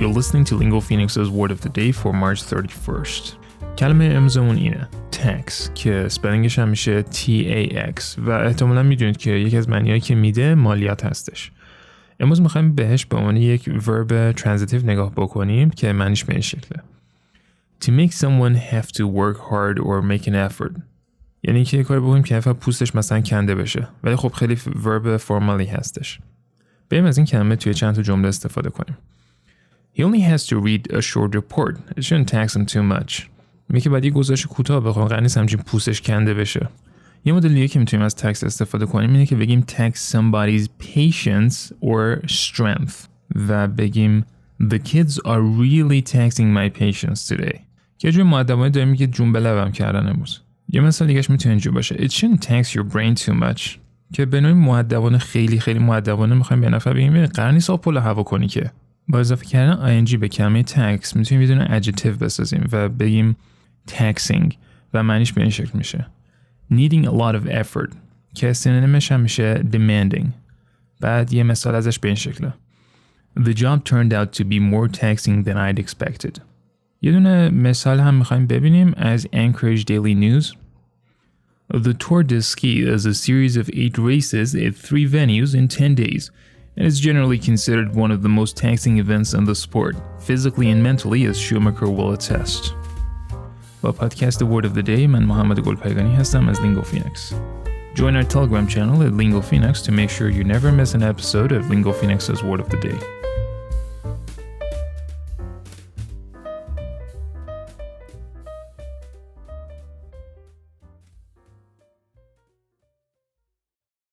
You're listening to Lingo Phoenix's Word of the Day for March 31st. کلمه امروزمون اینه. Tax که سپلنگش هم میشه T-A-X و احتمالا می‌دونید که یکی از معنیهایی که میده مالیات هستش. امروز می‌خوایم بهش به عنوان یک ورب ترانزیتیو نگاه بکنیم که معنیش به این شکله. To make someone have to work hard or make an effort. یعنی اینکه یه کاری بکنیم که نفر پوستش مثلا کنده بشه. ولی خب خیلی ورب فرمالی هستش. بریم از این کلمه توی چند تا جمله استفاده کنیم. He only has to read a short report. It shouldn't tax him too much. میگه بعد یه گزارش کوتاه بخوام. قرار نیست همچین پوستش کنده بشه. یه مدل دیگه که می‌تونیم از تکس استفاده کنیم اینه که بگیم tax somebody's patience or strength و بگیم The kids are really taxing my patience today. که جوی معدبانه داریم میگه جون به لبم کردن امروز. یه مثال دیگهش می‌تونه اینجور باشه. It shouldn't tax your brain too much. که به نوعی معدبانه خیلی خیلی معدبانه می‌خوایم به نفر بگیم قرار نیست پل هوا کنی که. با اضافه کردن ing به کلمه tax می‌تونیم یه دونه adjective بسازیم و بگیم taxing و معنیش به این شکل میشه needing a lot of effort که سینونیمش هم میشه demanding بعد یه مثال ازش به این شکله The job turned out to be more taxing than I'd expected یه دونه مثال هم می‌خوایم ببینیم از Anchorage Daily News The Tour de Ski is a series of eight races at three venues in 10 days and is generally considered one of the most taxing events in the sport, physically and mentally, as Schumacher will attest. با پادکست Word of the Day من محمد گلپایگانی هستم از Lingo Phoenix. Join our Telegram channel at Lingo Phoenix to make sure you never miss an episode of Lingo Phoenix's Word of the Day.